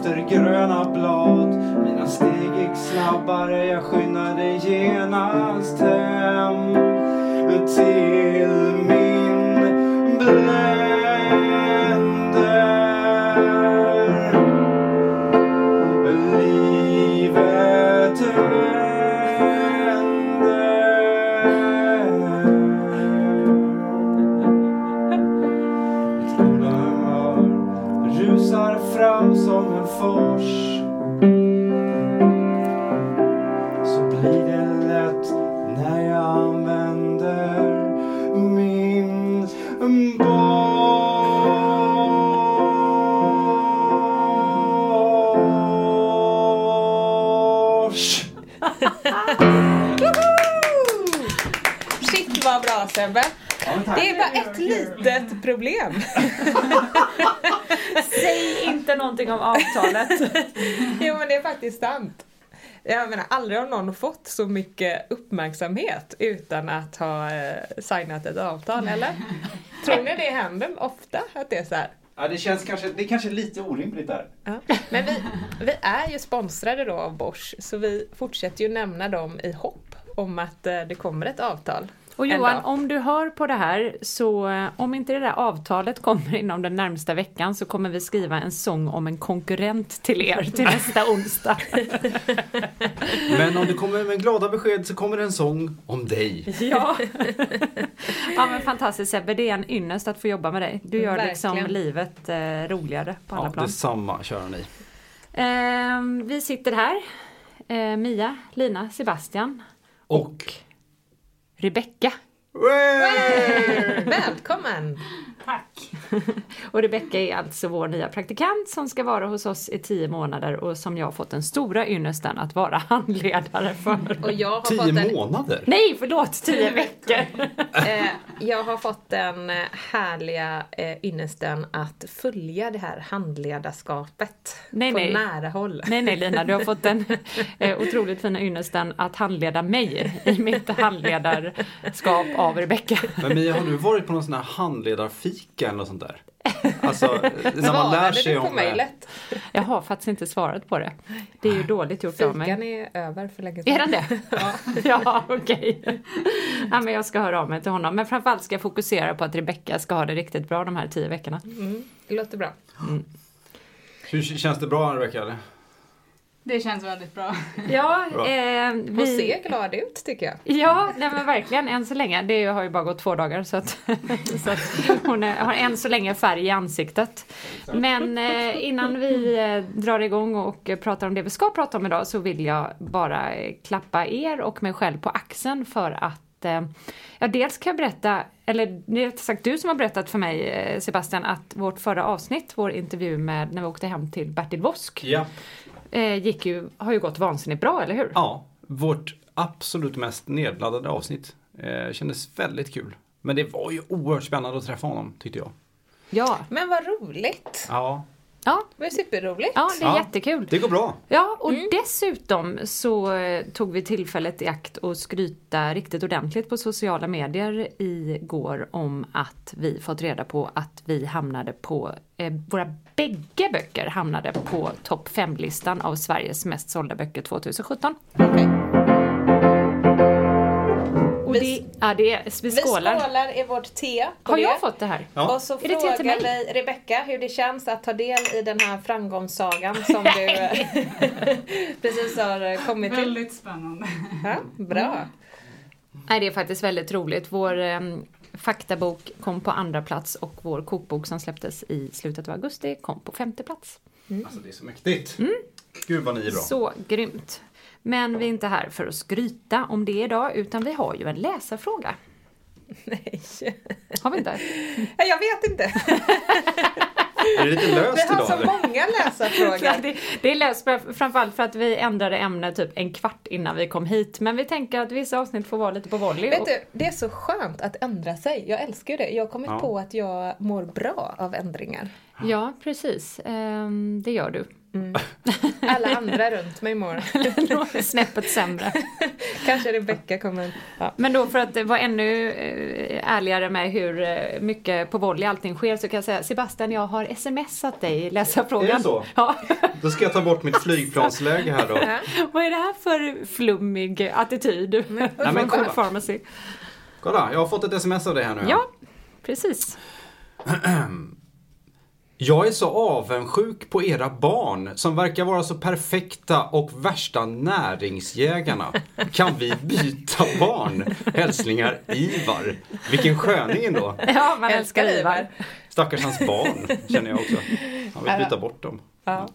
efter gröna blad. Mina steg gick snabbare, jag skyndade genast hem. Till min Sebbe! Det är bara ett litet problem. Säg inte någonting om avtalet. Jo men det är faktiskt sant. Jag menar aldrig har någon fått så mycket uppmärksamhet utan att ha eh, signat ett avtal, eller? Tror ni det händer ofta att det är så här? Ja, det känns kanske, det är kanske lite orimligt där. Ja. Men vi, vi är ju sponsrade då av Bosch så vi fortsätter ju nämna dem i hopp om att eh, det kommer ett avtal. Och Johan, om du hör på det här så eh, om inte det där avtalet kommer inom den närmsta veckan så kommer vi skriva en sång om en konkurrent till er till nästa onsdag. Men om det kommer med glada besked så kommer det en sång om dig. Ja. ja men fantastiskt Sebbe, det är en ynnest att få jobba med dig. Du gör liksom Verkligen. livet eh, roligare på alla Ja, plan. detsamma kära ni. Ehm, vi sitter här, eh, Mia, Lina, Sebastian Och... Rebecka. Välkommen! Och Rebecka är alltså vår nya praktikant som ska vara hos oss i tio månader och som jag har fått den stora ynnesten att vara handledare för. Och jag har, Tio fått en, månader? Nej, förlåt, tio veckor! eh, jag har fått den eh, härliga eh, ynnesten att följa det här handledarskapet Nej, på nej. nära håll. Nej, nej Lina, du har fått den eh, otroligt fina ynnesten att handleda mig i mitt handledarskap av Rebecka. Men Mia, har du varit på någon sån här handledarfika eller något sånt där? Alltså, när man lär Svarade sig om... mejlet? Jag har faktiskt inte svarat på det. Det är ju dåligt gjort av mig. Fikan är över för länge Är den det? Ja, ja okej. Ja, men jag ska höra av mig till honom. Men framförallt ska jag fokusera på att Rebecka ska ha det riktigt bra de här tio veckorna. Det låter bra. Hur känns det bra Rebecka? Det känns väldigt bra. Ja, Bra. eh, Hon vi... ser glad ut tycker jag. Ja, nej men verkligen än så länge. Det har ju bara gått två dagar så att, så att hon är, har än så länge färg i ansiktet. Men eh, innan vi eh, drar igång och pratar om det vi ska prata om idag så vill jag bara eh, klappa er och mig själv på axeln för att eh, Ja, dels kan jag berätta, eller det är sagt du som har berättat för mig Sebastian, att vårt förra avsnitt, vår intervju med när vi åkte hem till Bertil Vosk, Ja. Eh, gick ju, har ju gått vansinnigt bra, eller hur? Ja, vårt absolut mest nedladdade avsnitt. Eh, kändes väldigt kul. Men det var ju oerhört spännande att träffa honom, tyckte jag. Ja, Men vad roligt! Ja. Ja, Det var superroligt. ja det är Ja. jättekul. Det går bra. Ja, och dessutom så eh, tog vi tillfället i akt och skryta riktigt ordentligt på sociala medier igår om att vi fått reda på att vi hamnade på, eh, våra bägge böcker hamnade på topp 5-listan av Sveriges mest sålda böcker 2017. Okej. Och Vi- det, ja, det är, vi Vi skålar. skålar i vårt te. Har det. jag fått det här? Ja. Och så Är det frågar mig? vi Rebecka hur det känns att ta del i den här framgångssagan som du precis har kommit till. Väldigt spännande. Ja, bra. Nej, det är faktiskt väldigt roligt. Vår eh, faktabok kom på andra plats och vår kokbok som släpptes i slutet av augusti kom på femte plats. Alltså det är så mäktigt. Gud vad ni är bra. Så grymt. Men vi är inte här för att skryta om det idag, utan vi har ju en läsarfråga. Nej. Har vi inte? Nej, Jag vet inte. Är det lite Vi löst har idag så eller? många Ja, läsarfrågor. det, det är löst fram- framförallt för att vi ändrade ämne typ en kvart innan vi kom hit. Men vi tänker att vissa avsnitt får vara lite på volley. Vet du, det är så skönt att ändra sig. Jag älskar ju det. Jag har kommit Ja. på att jag mår bra av ändringar. Ja, precis. Ehm, det gör du. Alla andra runt mig mår. Snäppet sämre. Kanske Rebecka kommer... Ja. Men då för att vara ännu eh, ärligare med hur eh, mycket på volley allting sker så kan jag säga Sebastian, jag har smsat dig i läsarfrågan. Är det så? Ja. Då ska jag ta bort mitt flygplansläge här då. Vad är det här för flummig attityd men från kolla. Pharmacy? Kolla, jag har fått ett sms av dig här nu. Ja, precis. Jag är så avundsjuk på era barn som verkar vara så perfekta och värsta näringsjägarna. Kan vi byta barn? Hälsningar Ivar. Vilken sköning ändå. Ja, man älskar Älskar Ivar. Stackars hans barn, känner jag också. Han vill byta bort dem. Ja.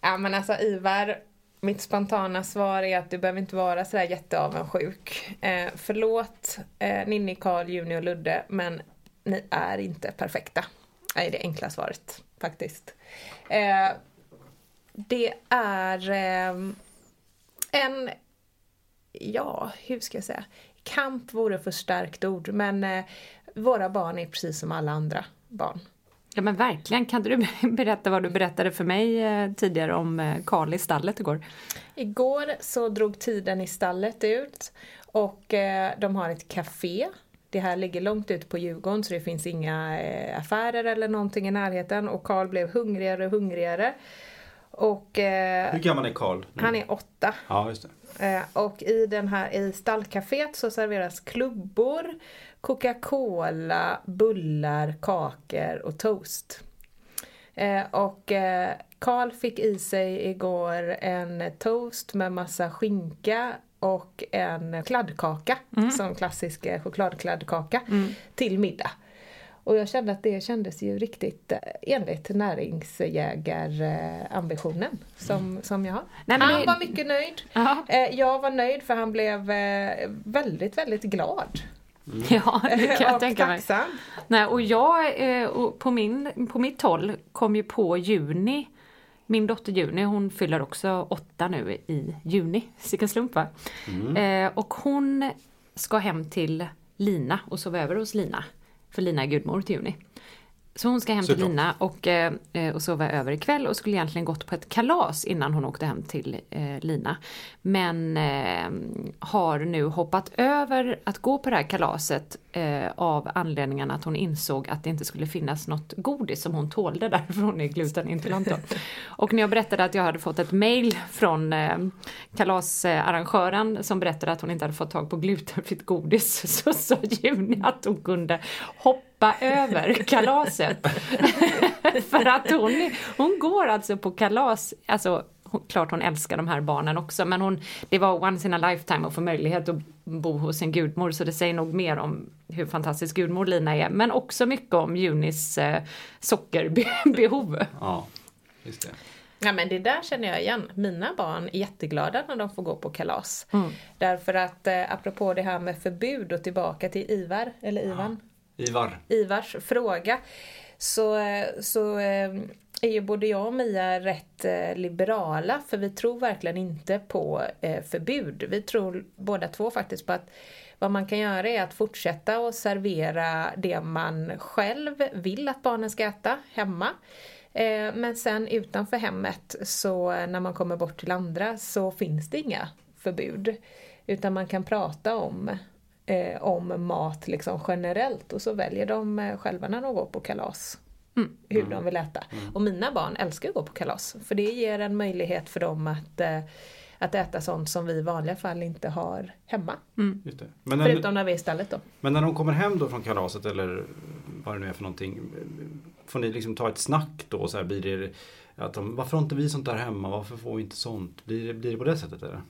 ja men alltså Ivar, mitt spontana svar är att du behöver inte vara sådär jätteavundsjuk. Eh, förlåt eh, Ninni, Karl, Juni och Ludde men ni är inte perfekta. Är det enkla svaret faktiskt. Eh, det är eh, en, ja hur ska jag säga, kamp vore för starkt ord men eh, våra barn är precis som alla andra barn. Ja men verkligen, kan du berätta vad du berättade för mig eh, tidigare om eh, Karl i stallet igår? Igår så drog tiden i stallet ut och eh, de har ett café. Det här ligger långt ut på Djurgården så det finns inga eh, affärer eller någonting i närheten och Karl blev hungrigare och hungrigare. Och eh, Hur gammal är Karl? han är åtta. Ja, just. Eh, och i den här i stallcaféet så serveras klubbor, Coca-Cola, bullar, kakor och toast. Eh, och eh, Karl fick i sig igår en toast med massa skinka och en kladdkaka, som klassisk eh, chokladkladdkaka, till middag. Och jag kände att det kändes ju riktigt eh, enligt näringsjägarambitionen som, som jag har. Nej, han det- var mycket nöjd. Ja, Eh, jag var nöjd för han blev väldigt, väldigt glad. ja det kan jag och tänka mig. Nej, och jag och på, min, på mitt håll kom ju på juni min dotter Juni, hon fyller också åtta nu i juni. Vilken slump va? Eh, och hon ska hem till Lina och sova över hos Lina. För Lina är gudmor till Juni. Så hon ska hem till. Lina och, eh, eh, och sova över ikväll och skulle egentligen gått på ett kalas innan hon åkte hem till eh, Lina. Men eh, har nu hoppat över att gå på det här kalaset eh, av anledningen att hon insåg att det inte skulle finnas något godis som hon tålde därför hon är glutenintolerant. Och när jag berättade att jag hade fått ett mail från eh, kalasarrangören som berättade att hon inte hade fått tag på glutenfritt godis så sa Juni att hon kunde hoppa över kalaset. För att hon, hon går alltså på kalas, alltså hon, klart hon älskar de här barnen också men hon, det var once in a lifetime att få möjlighet att bo hos en gudmor så det säger nog mer om hur fantastisk gudmor Lina är men också mycket om Junis eh, sockerbehov. Ja, just det. Ja men det där känner jag igen. Mina barn är jätteglada när de får gå på kalas. Därför att eh, apropå det här med förbud och tillbaka till Ivar, eller Ivan, Ivar. Ivars fråga. Så, eh, så eh, är ju både jag och Mia rätt eh, liberala för vi tror verkligen inte på eh, förbud. Vi tror båda två faktiskt på att vad man kan göra är att fortsätta att servera det man själv vill att barnen ska äta hemma. Eh, men sen utanför hemmet så när man kommer bort till andra så finns det inga förbud. Utan man kan prata om, om mat liksom generellt och så väljer de själva när de går på kalas hur de vill äta. Och mina barn älskar att gå på kalas för det ger en möjlighet för dem att, eh, att äta sånt som vi i vanliga fall inte har hemma. Just det. Men, när, Förutom när vi är i stallet då. men när de kommer hem då från kalaset eller vad det nu är för någonting. Får ni liksom ta ett snack då? Så här, blir det att de, varför har inte vi sånt där hemma? Varför får vi inte sånt? Blir det, blir det på det sättet eller?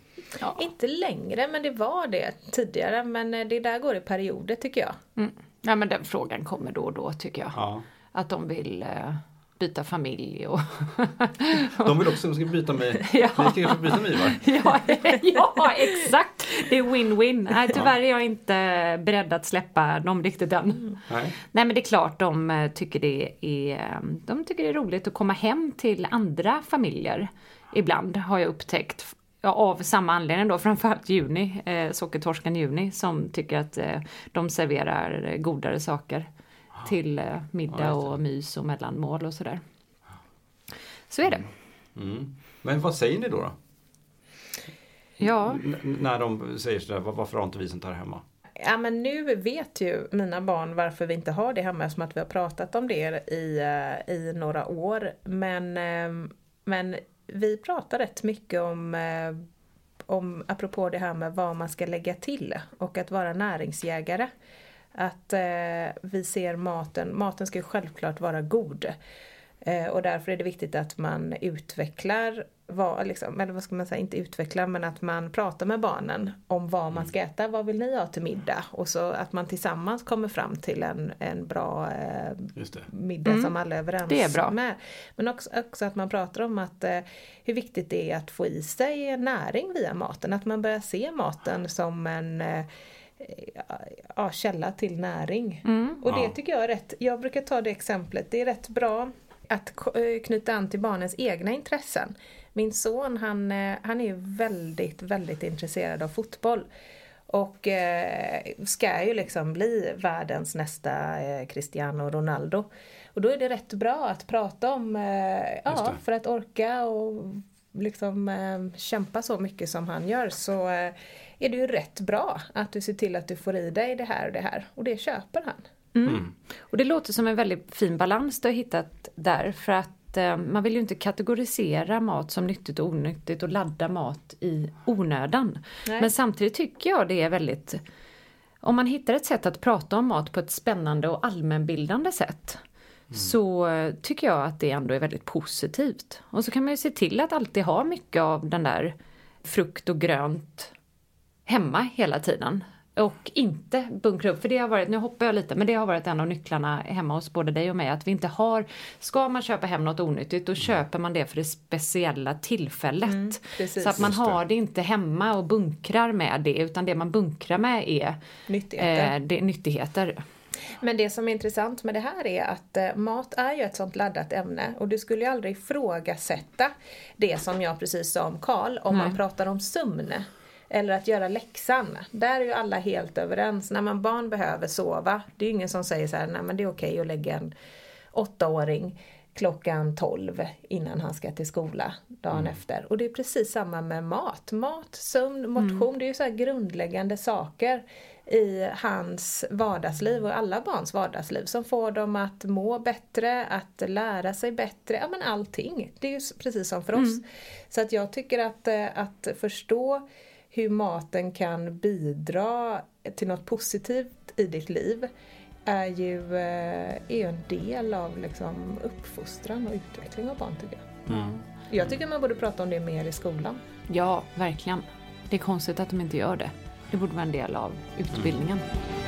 Inte längre men det var det tidigare men eh, det där går i perioder tycker jag. Mm. Ja men den frågan kommer då och då tycker jag. Ja. Att de vill eh, byta familj och... De vill också de ska byta med, Ja. ni ska byta med Ivar? ja, ja, exakt! Det är win-win. Nej, tyvärr är jag inte beredd att släppa dem riktigt än. Nej. Nej men det är klart de eh, tycker det är, eh, de tycker det är roligt att komma hem till andra familjer. Ibland har jag upptäckt. Av samma anledning då, framförallt Juni, eh, sockertorsken Juni, som tycker att eh, de serverar godare saker till eh, middag och mys och mellanmål och sådär. Så är det. Mm. Men vad säger ni då? då? Ja, N- när de säger sådär, "Var- varför har inte vi sånt här hemma? Ja men nu vet ju mina barn varför vi inte har det hemma som att vi har pratat om det i, eh, i några år. Men, eh, men vi pratar rätt mycket om, eh, om, apropå det här med vad man ska lägga till och att vara näringsjägare. Att eh, vi ser maten, maten ska ju självklart vara god. Eh, och därför är det viktigt att man utvecklar, vad, liksom, eller vad ska man säga, inte utvecklar men att man pratar med barnen om vad man ska äta, vad vill ni ha till middag? Och så att man tillsammans kommer fram till en, en bra eh, middag som alla är överens det är bra. med. Men också, också att man pratar om att eh, hur viktigt det är att få i sig näring via maten, att man börjar se maten som en eh, ja, källa till näring. Och det Ja. tycker jag är rätt, jag brukar ta det exemplet, det är rätt bra att eh, knyta an till barnens egna intressen. Min son han, eh, han är ju väldigt, väldigt intresserad av fotboll. Och eh, ska ju liksom bli världens nästa eh, Cristiano Ronaldo. Och då är det rätt bra att prata om, eh, ja, för att orka och liksom eh, kämpa så mycket som han gör så eh, är det ju rätt bra att du ser till att du får i dig det här och det här. Och det köper han. Och det låter som en väldigt fin balans du har hittat där för att eh, man vill ju inte kategorisera mat som nyttigt och onyttigt och ladda mat i onödan. Nej. Men samtidigt tycker jag det är väldigt om man hittar ett sätt att prata om mat på ett spännande och allmänbildande sätt så eh, tycker jag att det ändå är väldigt positivt. Och så kan man ju se till att alltid ha mycket av den där frukt och grönt hemma hela tiden. Och inte bunkra upp, för det har varit, nu hoppar jag lite, men det har varit en av nycklarna hemma hos både dig och mig, att vi inte har, ska man köpa hem något onyttigt, då köper man det för det speciella tillfället. precis. så att man Just har det inte hemma och bunkrar med det, utan det man bunkrar med är Nyttigheter. eh, det, nyttigheter. Men det som är intressant med det här är att eh, mat är ju ett sånt laddat ämne och du skulle ju aldrig ifrågasätta det som jag precis sa om Karl om man pratar om sömn. Eller att göra läxan. Där är ju alla helt överens. När man barn behöver sova, det är ju ingen som säger så här, nej men det är okej att lägga en åttaåring klockan 12 innan han ska till skola dagen efter. Och det är precis samma med mat. Mat, sömn, motion, det är ju så grundläggande saker i hans vardagsliv och alla barns vardagsliv som får dem att må bättre, att lära sig bättre, ja men allting. Det är ju precis som för oss. Så att jag tycker att, eh, att förstå hur maten kan bidra till något positivt i ditt liv är ju, eh, är ju en del av liksom uppfostran och utveckling av barn tycker jag. Mm. Jag tycker man borde prata om det mer i skolan. Ja, verkligen. Det är konstigt att de inte gör det. Det borde vara en del av utbildningen. Du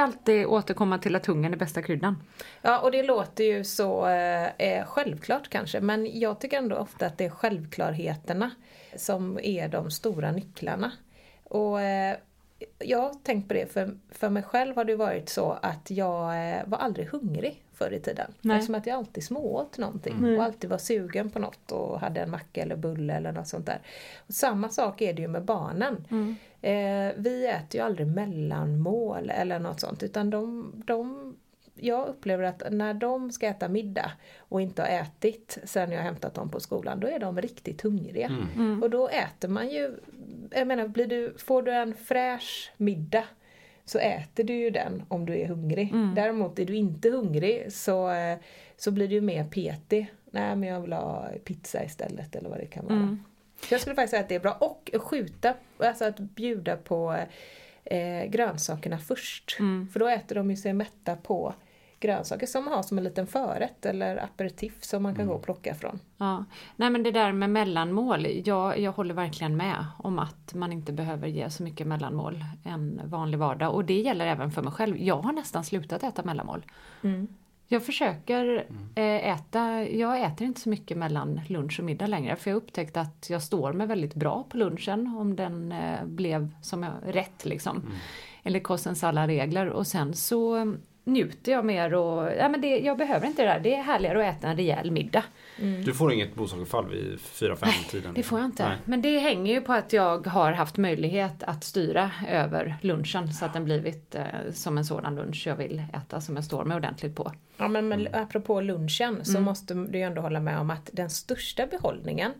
ju alltid återkomma till att hungern är bästa kryddan. Ja, och det låter ju så eh, självklart kanske, men jag tycker ändå ofta att det är självklarheterna som är de stora nycklarna. Och eh, jag har tänkt på det, för, för mig själv har det varit så att jag eh, var aldrig hungrig förr i tiden. Nej. Eftersom att jag alltid smååt någonting och alltid var sugen på något och hade en macka eller bulle eller något sånt där. Och samma sak är det ju med barnen. Eh, vi äter ju aldrig mellanmål eller något sånt utan de, de jag upplever att när de ska äta middag och inte har ätit sen jag hämtat dem på skolan, då är de riktigt hungriga. Och då äter man ju, jag menar, blir du, får du en fräsch middag så äter du ju den om du är hungrig. Däremot är du inte hungrig så, eh, så blir du ju mer petig. Nej men jag vill ha pizza istället eller vad det kan vara. Jag skulle faktiskt säga att det är bra. Och skjuta, alltså att bjuda på eh, grönsakerna först. För då äter de ju sig mätta på grönsaker som man har som en liten förrätt eller aperitif som man kan gå och plocka från. Ja. Nej men det där med mellanmål, jag, jag håller verkligen med om att man inte behöver ge så mycket mellanmål en vanlig vardag. Och det gäller även för mig själv. Jag har nästan slutat äta mellanmål. Jag försöker eh, äta, jag äter inte så mycket mellan lunch och middag längre för jag har upptäckt att jag står mig väldigt bra på lunchen om den eh, blev som jag, rätt liksom. Enligt kostens alla regler och sen så njuter jag mer och ja, men det, jag behöver inte det där. Det är härligare att äta en rejäl middag. Du får inget blodsockerfall vid 4-5 tiden? Det får jag inte. Nej. Men det hänger ju på att jag har haft möjlighet att styra över lunchen så att den blivit eh, som en sådan lunch jag vill äta som jag står mig ordentligt på. Ja men, men apropå lunchen så måste du ju ändå hålla med om att den största behållningen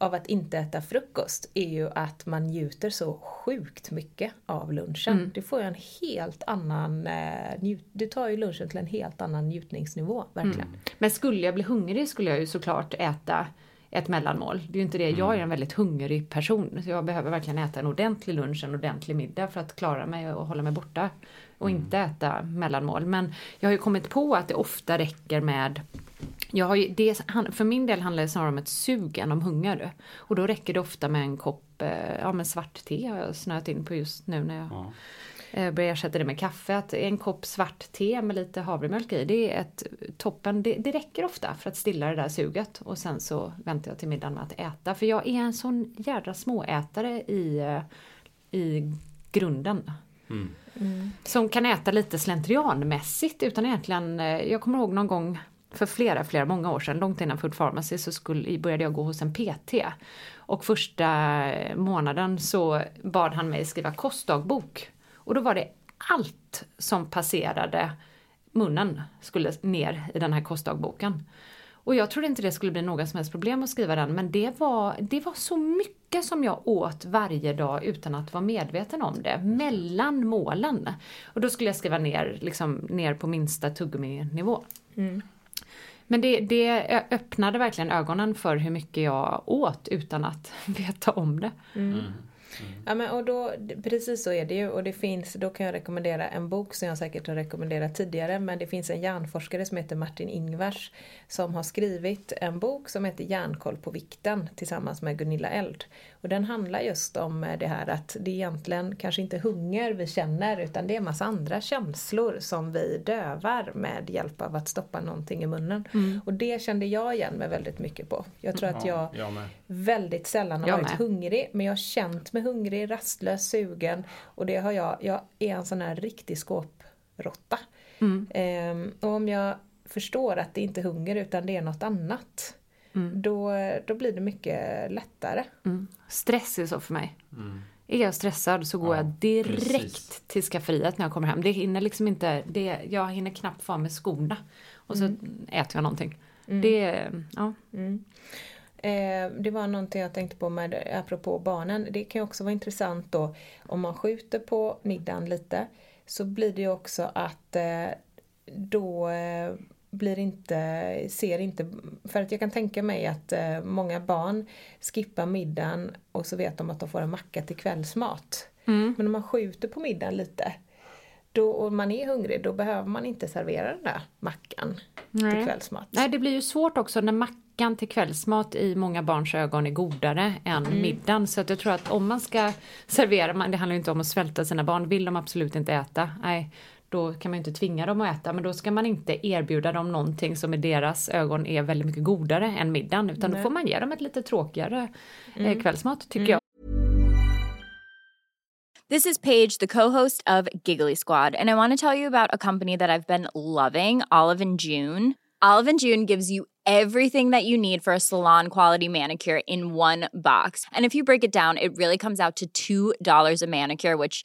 av att inte äta frukost är ju att man njuter så sjukt mycket av lunchen. Du får ju en helt annan, eh, du tar ju lunchen till en helt annan njutningsnivå, verkligen. Men skulle jag bli hungrig skulle jag ju såklart äta ett mellanmål. Det är ju inte det, jag är en väldigt hungrig person. Så jag behöver verkligen äta en ordentlig lunch, en ordentlig middag för att klara mig och hålla mig borta. Och inte äta mellanmål. Men jag har ju kommit på att det ofta räcker med jag har ju, det, för min del handlar det snarare om ett sug än om hunger. Och då räcker det ofta med en kopp eh, ja, men svart te har jag snöat in på just nu när jag Ja. eh, börjar ersätta det med kaffe. Att en kopp svart te med lite havremjölk i, det är ett toppen. Det, det räcker ofta för att stilla det där suget. Och sen så väntar jag till middagen med att äta. För jag är en sån jädra småätare i, eh, i grunden. Som kan äta lite slentrianmässigt utan egentligen, jag kommer ihåg någon gång för flera, flera många år sedan, långt innan Food Pharmacy, så skulle, började jag gå hos en PT. Och första månaden så bad han mig skriva kostdagbok. Och då var det allt som passerade munnen skulle ner i den här kostdagboken. Och jag trodde inte det skulle bli några som helst problem att skriva den, men det var, det var så mycket som jag åt varje dag utan att vara medveten om det, mellan målen. Och då skulle jag skriva ner, liksom, ner på minsta tuggummi-nivå. Mm. Men det, det öppnade verkligen ögonen för hur mycket jag åt utan att veta om det. Ja men och då, precis så är det ju. Och det finns, då kan jag rekommendera en bok som jag säkert har rekommenderat tidigare. Men det finns en hjärnforskare som heter Martin Ingvars som har skrivit en bok som heter Järnkoll på vikten tillsammans med Gunilla Eld. Och den handlar just om det här att det egentligen kanske inte är hunger vi känner utan det är en massa andra känslor som vi dövar med hjälp av att stoppa någonting i munnen. Och det kände jag igen mig väldigt mycket på. Jag tror att jag jag väldigt sällan har Jag varit med. hungrig men jag har känt mig hungrig, rastlös, sugen och det har jag, jag är en sån här riktig skåpråtta. Mm. Ehm, och om jag förstår att det inte är hunger utan det är något annat då, då blir det mycket lättare. Mm. Stress är så för mig. Är jag stressad så går Ja, jag direkt precis. till skafferiet när jag kommer hem. Det hinner liksom inte, det, jag hinner knappt få av mig skorna. Och så äter jag någonting. Det, är- ja. Eh, det var någonting jag tänkte på med apropå barnen. Det kan ju också vara intressant då om man skjuter på middagen lite så blir det ju också att eh, då eh, blir inte, ser inte, för att jag kan tänka mig att eh, många barn skippar middagen och så vet de att de får en macka till kvällsmat. Men om man skjuter på middagen lite då, och man är hungrig då behöver man inte servera den där mackan till Nej. kvällsmat. Nej, det blir ju svårt också när mackan till kvällsmat i många barns ögon är godare än middagen. Så att jag tror att om man ska servera, det handlar ju inte om att svälta sina barn, vill de absolut inte äta, nej, då kan man ju inte tvinga dem att äta men då ska man inte erbjuda dem någonting som i deras ögon är väldigt mycket godare än middagen utan då får man ge dem ett lite tråkigare eh, kvällsmat tycker jag. This is Paige, the co-host of Giggly Squad, and I want to tell you about a company that I've been loving, Olive and June. Olive and June gives you everything that you need for a salon quality manicure in one box. And if you break it down, it really comes out to $2 a manicure, which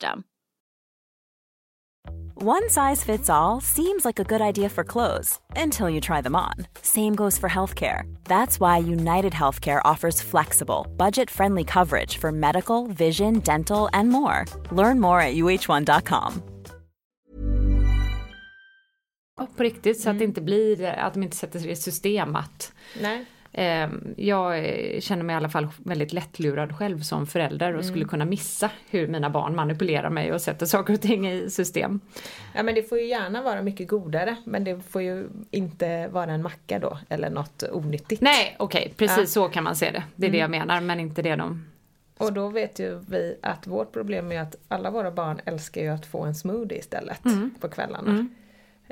One size fits all seems like a good idea for clothes until you try them on. Same goes for healthcare. That's why United Healthcare offers flexible, budget friendly coverage for medical, vision, dental, and more. Learn more at uh1.com. På riktigt så att det mm. inte blir, att de inte sätter sig i system att Nej. Eh, jag känner mig i alla fall väldigt lättlurad själv som förälder och skulle kunna missa hur mina barn manipulerar mig och sätter saker och ting i system. Ja men det får ju gärna vara mycket godare men det får ju inte vara en macka då eller något onyttigt. Nej, okej, precis Ja. så kan man se det. Det är det jag menar, men inte det de... Och då vet ju vi att vårt problem är att alla våra barn älskar ju att få en smoothie istället på kvällarna.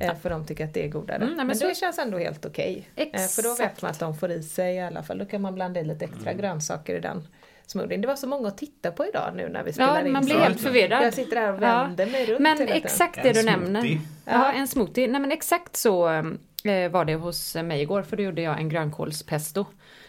Eh, För de tycker att det är godare. Mm, nej, men men så- det känns ändå helt okej. Eh, För då vet man att de får i sig i alla fall. Då kan man blanda i lite extra grönsaker i den smoothien. Det var så många att titta på idag nu när vi spelar Ja, in. man blir så helt förvirrad. Jag sitter här och vänder mig runt Men exakt det En du smoothie. nämner. Ja, en smoothie. Nej men exakt så eh, var det hos mig igår för då gjorde jag en grönkålspesto.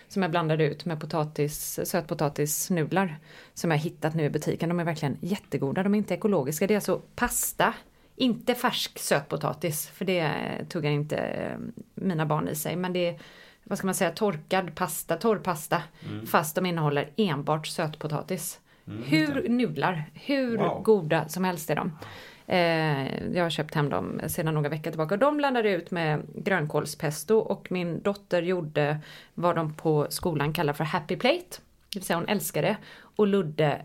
Som jag blandade ut med potatis, sötpotatisnudlar. Som jag hittat nu i butiken. De är verkligen jättegoda. De är inte ekologiska. Det är alltså pasta. Inte färsk sötpotatis. För det tuggar inte eh, mina barn i sig. Men det är vad ska man säga, torkad pasta, torrpasta. Fast de innehåller enbart sötpotatis. Hur nudlar, hur Wow. goda som helst är de. Eh, jag har köpt hem dem sedan några veckor tillbaka. De blandade ut med grönkålspesto och min dotter gjorde vad de på skolan kallar för happy plate. Det vill säga hon älskade det. Och Ludde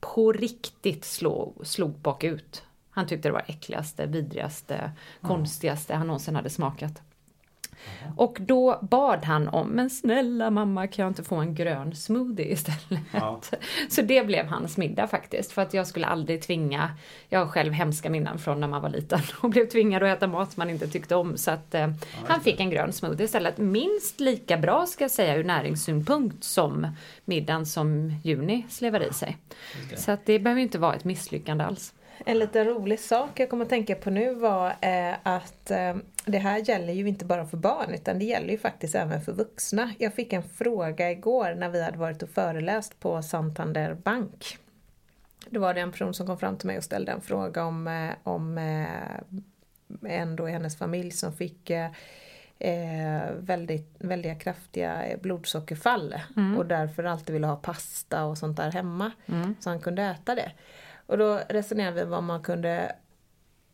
på riktigt slå, slog bakut. Han tyckte det var äckligaste, vidrigaste, konstigaste han någonsin hade smakat. Och då bad han om, men snälla mamma kan jag inte få en grön smoothie istället? Ja. Så det blev hans middag faktiskt, för att jag skulle aldrig tvinga, jag har själv hemska minnen från när man var liten och blev tvingad att äta mat man inte tyckte om. Så att eh, han fick en grön smoothie istället. Minst lika bra ska jag säga ur näringssynpunkt som middagen som Juni slevar i sig. Så att det behöver inte vara ett misslyckande alls. En liten rolig sak jag kommer att tänka på nu var eh, att eh, det här gäller ju inte bara för barn utan det gäller ju faktiskt även för vuxna. Jag fick en fråga igår när vi hade varit och föreläst på Santander Bank. Då var det en person som kom fram till mig och ställde en fråga om, eh, om eh, en då i hennes familj som fick eh, eh, väldigt, väldiga kraftiga blodsockerfall och därför alltid ville ha pasta och sånt där hemma så han kunde äta det. Och då resonerade vi vad man kunde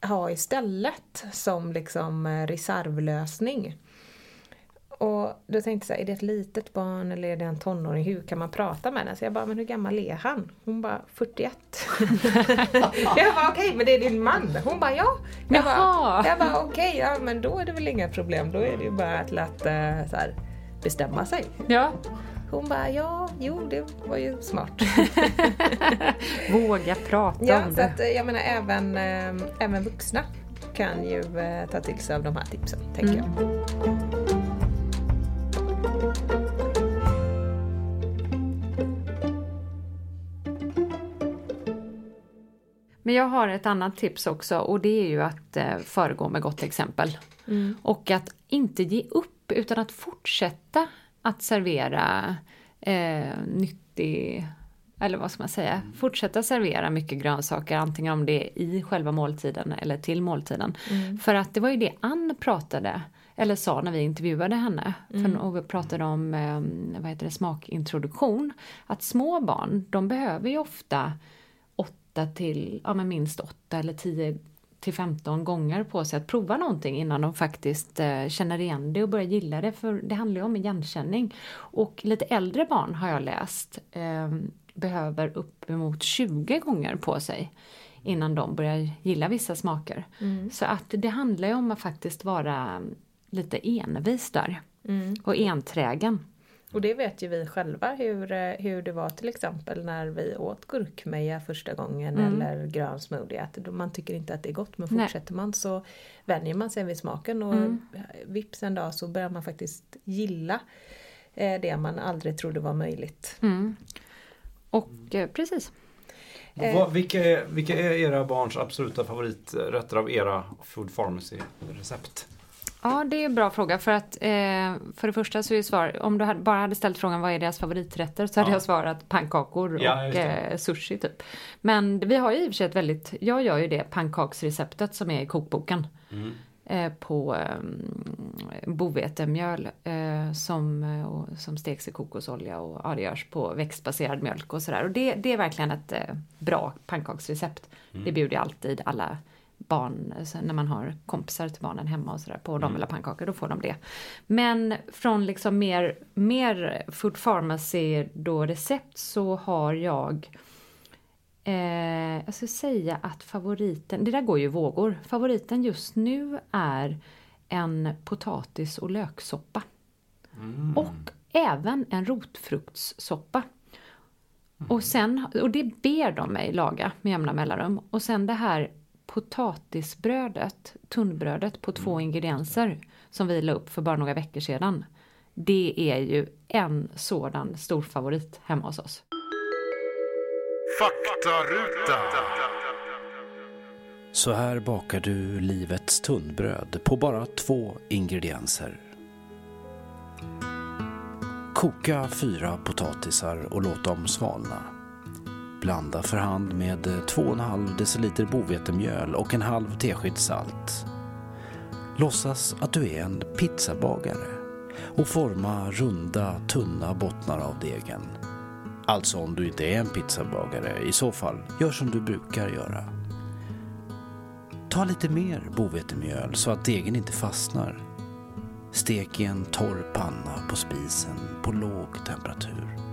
ha istället som liksom eh, reservlösning. Och då tänkte jag så här, är det ett litet barn eller är det en tonåring? Hur kan man prata med den? Så jag bara, men hur gammal är han? Hon bara, 41. jag bara, okej, men det är din man? Hon bara, ja. Jag bara, Jaha. jag bara okej, ja men då är det väl inga problem. Då är det ju bara att lätt eh, så här, bestämma sig. Ja, Hon bara, ja, jo, det var ju smart. våga prata Ja, om så det. att, eh, jag menar även, eh, även vuxna kan ju eh, ta till sig av de här tipsen, tänker jag. Men jag har ett annat tips också och det är ju att eh, föregå med gott exempel. Och att inte ge upp utan att fortsätta att servera eh, nyttig, eller vad ska man säga, fortsätta servera mycket grönsaker antingen om det är i själva måltiden eller till måltiden. För att det var ju det Ann pratade eller sa när vi intervjuade henne, för, och vi pratade om eh, vad heter det, smakintroduktion, att små barn de behöver ju ofta åtta till, ja men minst åtta eller tio till 15 gånger på sig att prova någonting innan de faktiskt eh, känner igen det och börjar gilla det. För det handlar ju om igenkänning. Och lite äldre barn har jag läst eh, behöver uppemot 20 gånger på sig innan de börjar gilla vissa smaker. Så att det handlar ju om att faktiskt vara lite envis där. Och enträgen. Och det vet ju vi själva hur, eh, hur det var till exempel när vi åt gurkmeja första gången eller grön smoothie. Att man tycker inte att det är gott men Nej. fortsätter man så vänjer man sig vid smaken och vips en dag så börjar man faktiskt gilla eh, det man aldrig trodde var möjligt. Och eh, precis. Vad, vilka, är, vilka är era barns absoluta favoriträtter av era Food Pharmacy-recept? Ja, det är en bra fråga för att eh, för det första så är ju svar, om du hade, bara hade ställt frågan vad är deras favoriträtter så hade Ja. jag svarat pannkakor och eh, sushi typ. Men vi har ju i och för sig ett väldigt, jag gör ju det pannkaksreceptet som är i kokboken. Mm. Eh, på eh, bovetemjöl eh, som, och, som steks i kokosolja och ja, det görs på växtbaserad mjölk och sådär. Och det, det är verkligen ett eh, bra pannkaksrecept. Det bjuder jag alltid alla barn, när man har kompisar till barnen hemma och sådär på och de vill ha pannkakor, då får de det. Men från liksom mer, mer Food Pharmacy då recept så har jag Eh, jag ska säga att favoriten, det där går ju vågor. Favoriten just nu är en potatis och löksoppa. Och även en rotfruktssoppa. Och, sen, och det ber de mig laga med jämna mellanrum. Och sen det här potatisbrödet, tunnbrödet på två ingredienser som vi la upp för bara några veckor sedan. Det är ju en sådan stor favorit hemma hos oss. Så här bakar du livets tunnbröd på bara två ingredienser. Koka fyra potatisar och låt dem svalna. Blanda för hand med eh, 2,5 deciliter bovetemjöl och en halv tesked salt. Låtsas att du är en pizzabagare och forma runda, tunna bottnar av degen. Alltså om du inte är en pizzabagare, i så fall gör som du brukar göra. Ta lite mer bovetemjöl så att degen inte fastnar. Stek i en torr panna på spisen på låg temperatur.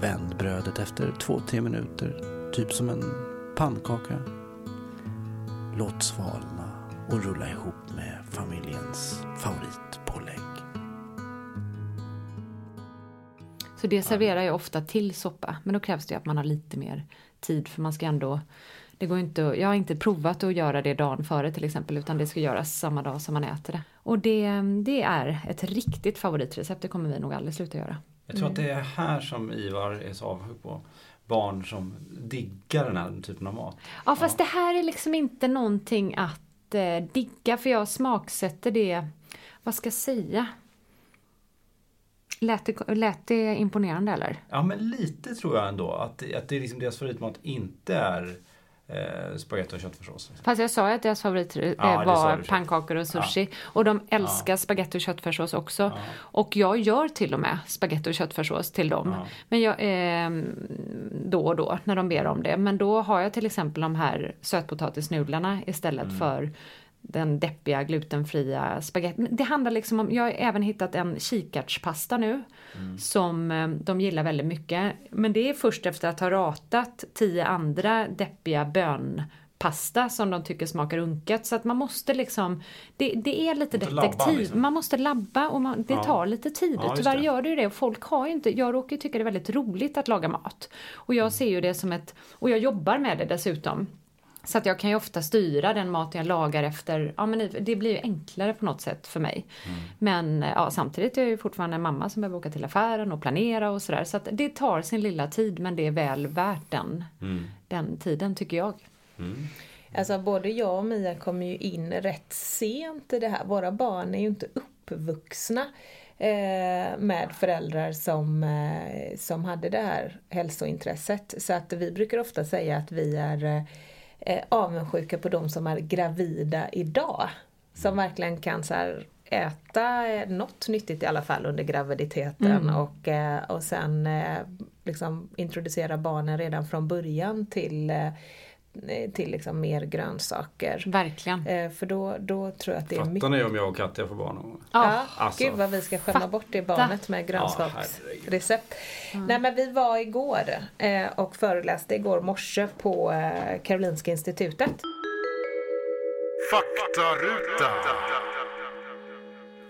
Vänd brödet efter 2-3 minuter, typ som en pannkaka. Låt svalna och rulla ihop med familjens favoritpålägg. Så det serverar jag ofta till soppa. Men då krävs det att man har lite mer tid för man ska ändå det går inte, jag har inte provat att göra det dagen före till exempel utan det ska göras samma dag som man äter det. Och det, det är ett riktigt favoritrecept, det kommer vi nog aldrig sluta göra. Jag tror att det är här som Ivar är så avundsjuk på. Barn som diggar den här typen av mat. Ja fast det här är liksom inte någonting att eh, digga för jag smaksätter det, vad ska jag säga? Lät det, lät det imponerande eller? Ja men lite tror jag ändå. Att, att det är liksom deras favoritmat inte är eh, spagetti och köttfärssås. Fast jag sa ju att deras favorit eh, Ja, var pannkakor och sushi. Och de älskar spaghetti och köttfärssås också. Och jag gör till och med spaghetti och köttfärssås till dem. Men jag, eh, då och då när de ber om det. Men då har jag till exempel de här sötpotatisnudlarna istället Mm. för den deppiga glutenfria spagetti. Det handlar liksom om, jag har även hittat en kikärtspasta nu Mm. som eh, de gillar väldigt mycket. Men det är först efter att ha ratat tio andra deppiga bönpasta som de tycker smakar unket. Så att man måste liksom, det, det är lite labba, detektiv. liksom. Man måste labba och man, det Ja. tar lite tid. Ja, Tyvärr det. gör det ju det och folk har ju inte, jag råkar ju tycka det är väldigt roligt att laga mat. Och jag ser ju det som ett, och jag jobbar med det dessutom. Så att jag kan ju ofta styra den mat jag lagar efter, ja men det blir ju enklare på något sätt för mig. Men ja, samtidigt är jag ju fortfarande en mamma som behöver åka till affären och planera och sådär. Så att det tar sin lilla tid men det är väl värt den, den tiden tycker jag. Alltså både jag och Mia kom ju in rätt sent i det här. Våra barn är ju inte uppvuxna eh, med föräldrar som, eh, som hade det här hälsointresset. Så att vi brukar ofta säga att vi är eh, avundsjuka på de som är gravida idag. Som verkligen kan så här, äta eh, något nyttigt i alla fall under graviditeten och, eh, och sen liksom introducera barnen redan från början till, till liksom mer grönsaker. Verkligen. Eh, För då, då tror jag att det är mycket Fattar ni om jag och Katja får barn? någon? Ja, Alltså, gud vad vi ska skämma bort det barnet med grönsaksrecept. Nej men vi var igår eh, och föreläste igår morse på eh, Karolinska institutet.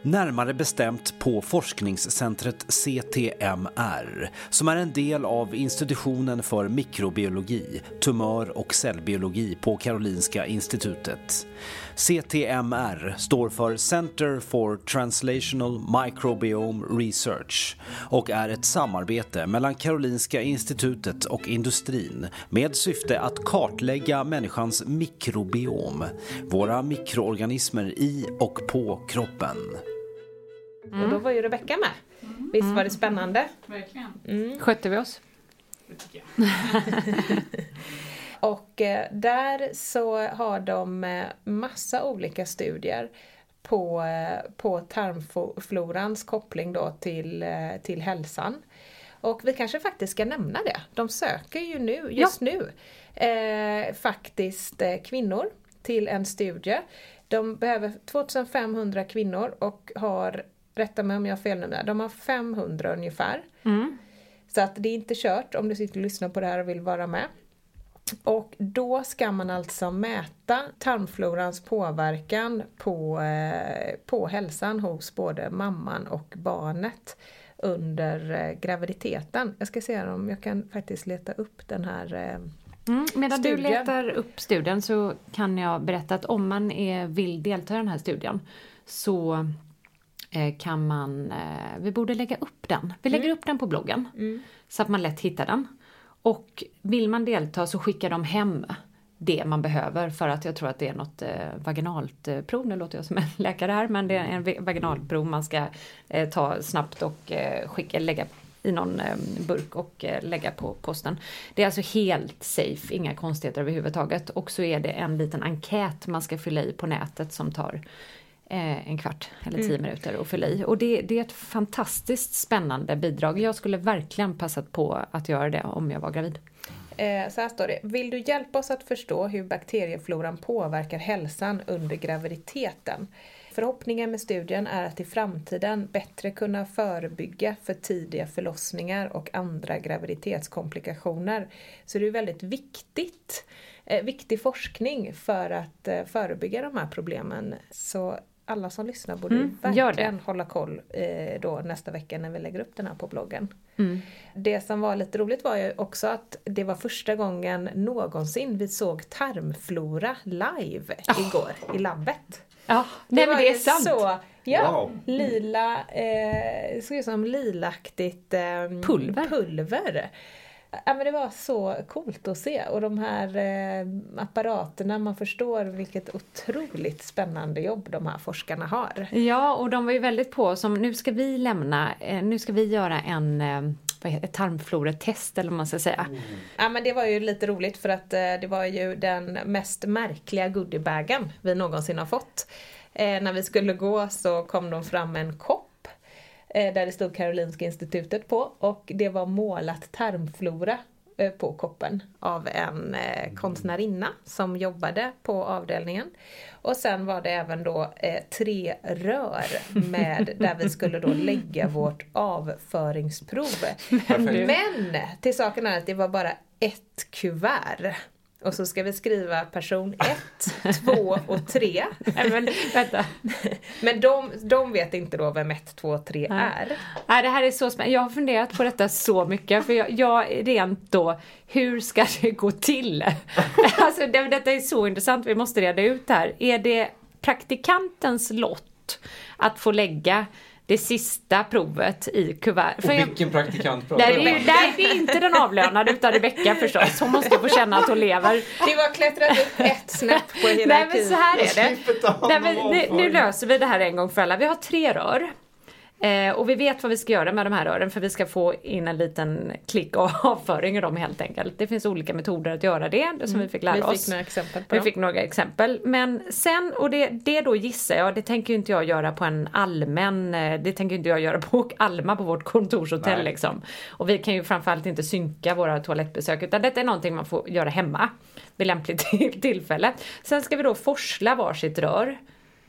Närmare bestämt på forskningscentret CTMR som är en del av institutionen för mikrobiologi, tumör och cellbiologi på Karolinska institutet. CTMR står för Center for Translational Microbiome Research och är ett samarbete mellan Karolinska institutet och industrin med syfte att kartlägga människans mikrobiom, våra mikroorganismer i och på kroppen. Och då var ju Rebecka med. Visst var det spännande? Verkligen. Skötte vi oss? Det tycker jag. Och eh, där så har de eh, massa olika studier på, eh, på tarmflorans koppling då till, till hälsan. Och vi kanske faktiskt ska nämna det. De söker ju nu, just nu eh, faktiskt eh, kvinnor till en studie. De behöver 2500 kvinnor och har, rätta mig om jag har fel nu, men de har 500 ungefär. Så att det är inte kört om du sitter och lyssnar på det här och vill vara med. Och då ska man alltså mäta tarmflorans påverkan på, eh, på hälsan hos både mamman och barnet under eh, graviditeten. Jag ska se om jag kan faktiskt leta upp den här eh, Mm. Medan du Studien. letar upp studien så kan jag berätta att om man är, vill delta i den här studien så kan man, eh, vi borde lägga upp den. Vi lägger upp den på bloggen så att man lätt hittar den. Och vill man delta så skickar de hem det man behöver för att jag tror att det är något eh, vaginalt eh, prov. Nu låter jag som en läkare här men det är en va- vaginalprov man ska eh, ta snabbt och eh, skicka, lägga i någon eh, burk och eh, lägga på posten. Det är alltså helt safe, inga konstigheter överhuvudtaget. Och så är det en liten enkät man ska fylla i på nätet som tar eh, en kvart eller tio minuter att fylla i. Och det, det är ett fantastiskt spännande bidrag. Jag skulle verkligen passat på att göra det om jag var gravid. Eh, så här står det. Vill du hjälpa oss att förstå hur bakteriefloran påverkar hälsan under graviditeten? Förhoppningen med studien är att i framtiden bättre kunna förebygga för tidiga förlossningar och andra graviditetskomplikationer. Så det är väldigt viktigt, eh, viktig forskning för att eh, förebygga de här problemen. Så alla som lyssnar borde Mm, verkligen det. hålla koll eh, då nästa vecka när vi lägger upp den här på bloggen. Mm. Det som var lite roligt var ju också att det var första gången någonsin vi såg tarmflora live igår i labbet. Ja, nej men var det är sant. Så, ja, Wow. lila, eh, det såg ut som lilaktigt eh, Pulver. pulver. Ja, men det var så coolt att se och de här eh, apparaterna, man förstår vilket otroligt spännande jobb de här forskarna har. Ja, och de var ju väldigt på som nu ska vi lämna, eh, nu ska vi göra en eh, vad heter, ett tarmfloretest eller vad man ska säga. Ja men det var ju lite roligt för att eh, det var ju den mest märkliga goodiebagen vi någonsin har fått. Eh, när vi skulle gå så kom de fram med en kopp där det stod Karolinska institutet på och det var målat tarmflora eh, på koppen av en eh, konstnärinna som jobbade på avdelningen. Och sen var det även då eh, tre rör med där vi skulle då lägga vårt avföringsprov. Men till saken är att det var bara ett kuvert. Och så ska vi skriva person 1, 2 och 3. Nej, men vänta. Men de, de vet inte då vem 1, 2 och 3 är. Nej, det här är så spännande. Jag har funderat på detta så mycket. För jag, jag rent då, hur ska det gå till? alltså det, detta är så intressant, vi måste reda ut det här. Är det praktikantens lott att få lägga det sista provet i kuvert? Och För jag- vilken praktikant pratar Nej, är, om? nej, det är inte den avlönade utan Rebecka förstås. Hon måste få känna att hon lever. Det var klättrat upp ett snäpp på Nej hierarkin. men så här är det. Nej, men nu, nu löser vi det här en gång för alla. Vi har tre rör. Eh, och vi vet vad vi ska göra med de här rören för vi ska få in en liten klick och avföring i dem helt enkelt. Det finns olika metoder att göra det, det som vi fick lära Mm. Vi oss. fick några exempel på Vi dem. fick några exempel. Men sen, och det, det då gissar jag, det tänker inte jag göra på en allmän, eh, det tänker inte jag göra på Alma på vårt kontorshotell Nej. liksom. Och vi kan ju framförallt inte synka våra toalettbesök utan detta är någonting man får göra hemma vid lämpligt till- tillfälle. Sen ska vi då forsla varsitt rör,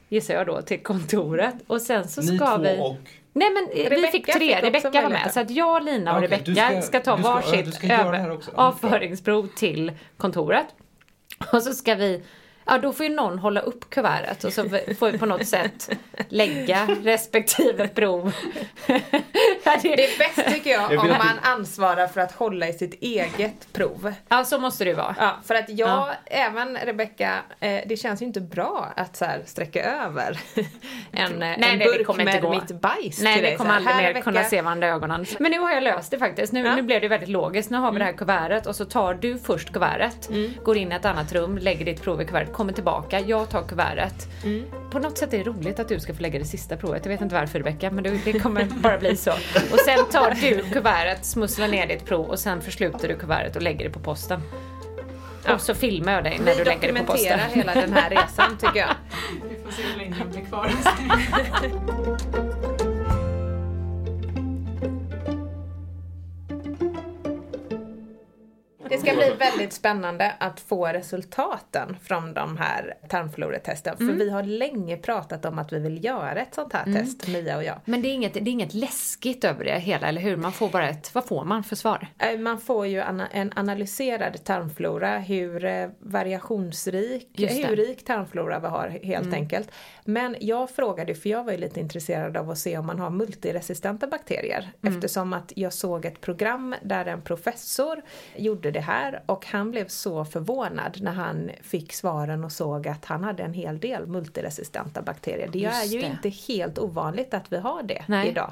gissar jag då, till kontoret. Och sen så Ni ska två vi... och... Nej men eh, vi Rebecca fick fick tre, också Rebecca var med. Så att jag, Lina och Okej, Rebecca du ska, ska- ta varsitt ska över- avföringsprov till kontoret. Och så ska vi, ja då får ju någon hålla upp kuvertet och så får vi på något sätt lägga respektive prov. Det det, är bäst tycker jag Jag om man ansvarar för att hålla i sitt eget prov. ja så måste det vara. Ja, för att jag, Ja. även Rebecca, eh, det känns ju inte bra att så här sträcka över en, eh, Nej, en nej, det burk kommer med inte gå. mitt bajs Nej, till vi dig. kommer aldrig mer Rebecca, kunna se varandra i ögonen. Men nu har jag löst det faktiskt. Nu, Ja. Mm. nu blev det väldigt logiskt. Nu har vi det här kuvertet och så tar du först kuvertet, går in i ett annat rum, lägger ditt prov i kuvertet, kommer tillbaka, jag tar kuvertet. Mm. På något sätt är det roligt att du ska få lägga det sista provet. Jag vet inte varför Rebecka, men det, det kommer bara bli så. Och sen tar du kuvertet, smusslar ner ditt prov och sen försluter du kuvertet och lägger det på posten. Och så filmar jag dig när Vi du lägger det på posten. dokumenterar hela den här resan tycker jag. Vi får se hur länge han blir kvar. Det ska bli väldigt spännande att få resultaten från de här tarmfloretesten. Mm. För vi har länge pratat om att vi vill göra ett sånt här test, Mia och jag. Men det är, inget, det är inget läskigt över det hela, eller hur? Man får bara ett, vad får man för svar? Eh, Man får ju en analyserad tarmflora, hur eh, variationsrik. Mm. hur rik tarmflora vi har helt enkelt. Men jag frågade, för jag var ju lite intresserad av att se om man har multiresistenta bakterier. Mm. Eftersom att jag såg ett program där en professor gjorde det här och han blev så förvånad när han fick svaren och såg att han hade en hel del multiresistenta bakterier. Det Just är ju det. inte helt ovanligt att vi har det Nej. idag.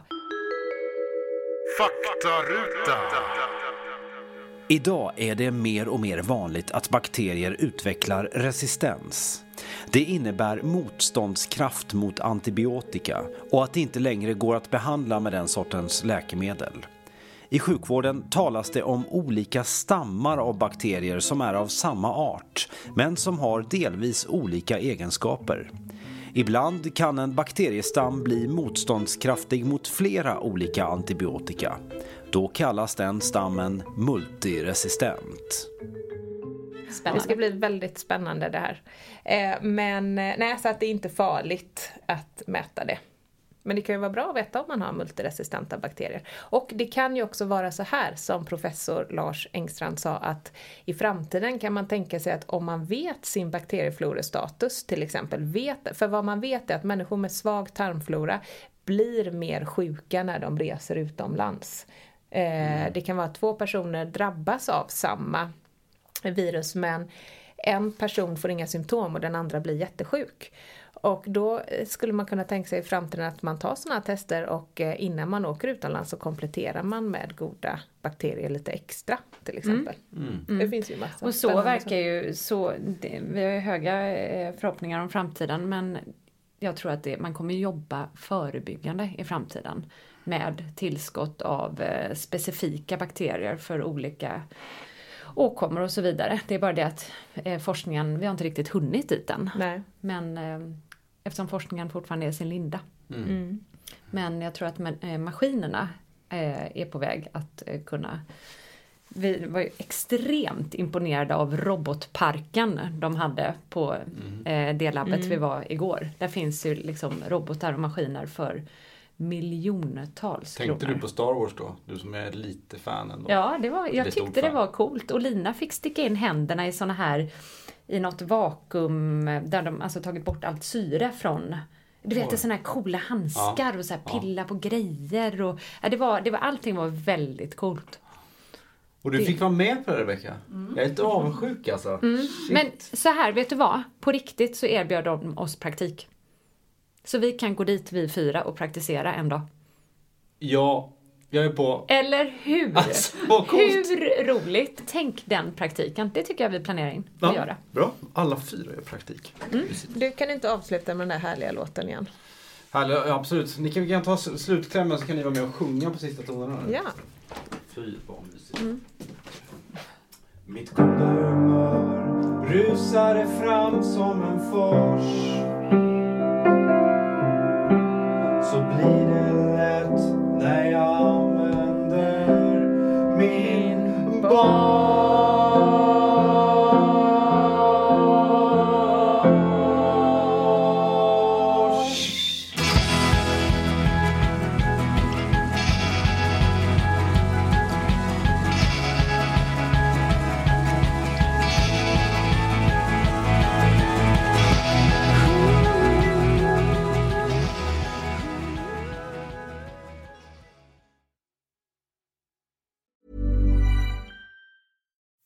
Idag är det mer och mer vanligt att bakterier utvecklar resistens. Det innebär motståndskraft mot antibiotika och att det inte längre går att behandla med den sortens läkemedel. I sjukvården talas det om olika stammar av bakterier som är av samma art, men som har delvis olika egenskaper. Ibland kan en bakteriestam bli motståndskraftig mot flera olika antibiotika. Då kallas den stammen multiresistent. Det Spännande. ska bli väldigt spännande det här. Eh, men eh, nej, så att det är inte farligt att mäta det. Men det kan ju vara bra att veta om man har multiresistenta bakterier. Och det kan ju också vara så här som professor Lars Engstrand sa att i framtiden kan man tänka sig att om man vet sin bakterieflorestatus till exempel, vet, för vad man vet är att människor med svag tarmflora blir mer sjuka när de reser utomlands. Eh, Det kan vara att två personer drabbas av samma virus men en person får inga symptom och den andra blir jättesjuk. Och då eh, skulle man kunna tänka sig i framtiden att man tar sådana här tester och eh, innan man åker utomlands så kompletterar man med goda bakterier lite extra till exempel. Det finns ju massa Och så verkar ju så, det, vi har ju höga eh, förhoppningar om framtiden men jag tror att det, man kommer jobba förebyggande i framtiden med tillskott av specifika bakterier för olika åkommor och så vidare. Det är bara det att eh, forskningen, vi har inte riktigt hunnit dit än. Nej. Men eh, eftersom forskningen fortfarande är sin linda. Mm. Men jag tror att eh, maskinerna eh, är på väg att eh, kunna vi var ju extremt imponerade av robotparken de hade på eh, det labbet vi var igår. Där finns ju liksom robotar och maskiner för miljontals Tänkte kronor. du på Star Wars då? Du som är lite fan ändå. Ja, det var, jag tyckte det var coolt. Och Lina fick sticka in händerna i såna här, i något vakuum där de alltså tagit bort allt syre från du vet, Oj. såna här coola handskar och så här Ja. pilla på grejer och ja, det var, det var, allting var väldigt coolt. Och du fick vara med på det Rebecka. Jag är lite avundsjuk alltså. Shit. Men så här, vet du vad? På riktigt så erbjöd de oss praktik. Så vi kan gå dit vi fyra och praktisera en dag. Ja, jag är på... Eller hur? Alltså, hur roligt? Tänk den praktiken. Det tycker jag vi planerar in att göra. Bra. Alla fyra gör praktik. Mm. Du kan inte avsluta med den där härliga låten igen. Härligt, ja, absolut. Ni kan, vi kan ta slutklämmen så kan ni vara med och sjunga på sista tonerna. Ja. Fy vad mysigt. Mm. Mitt goda humör rusade fram som en fors Så blir det lätt när jag använder min barn.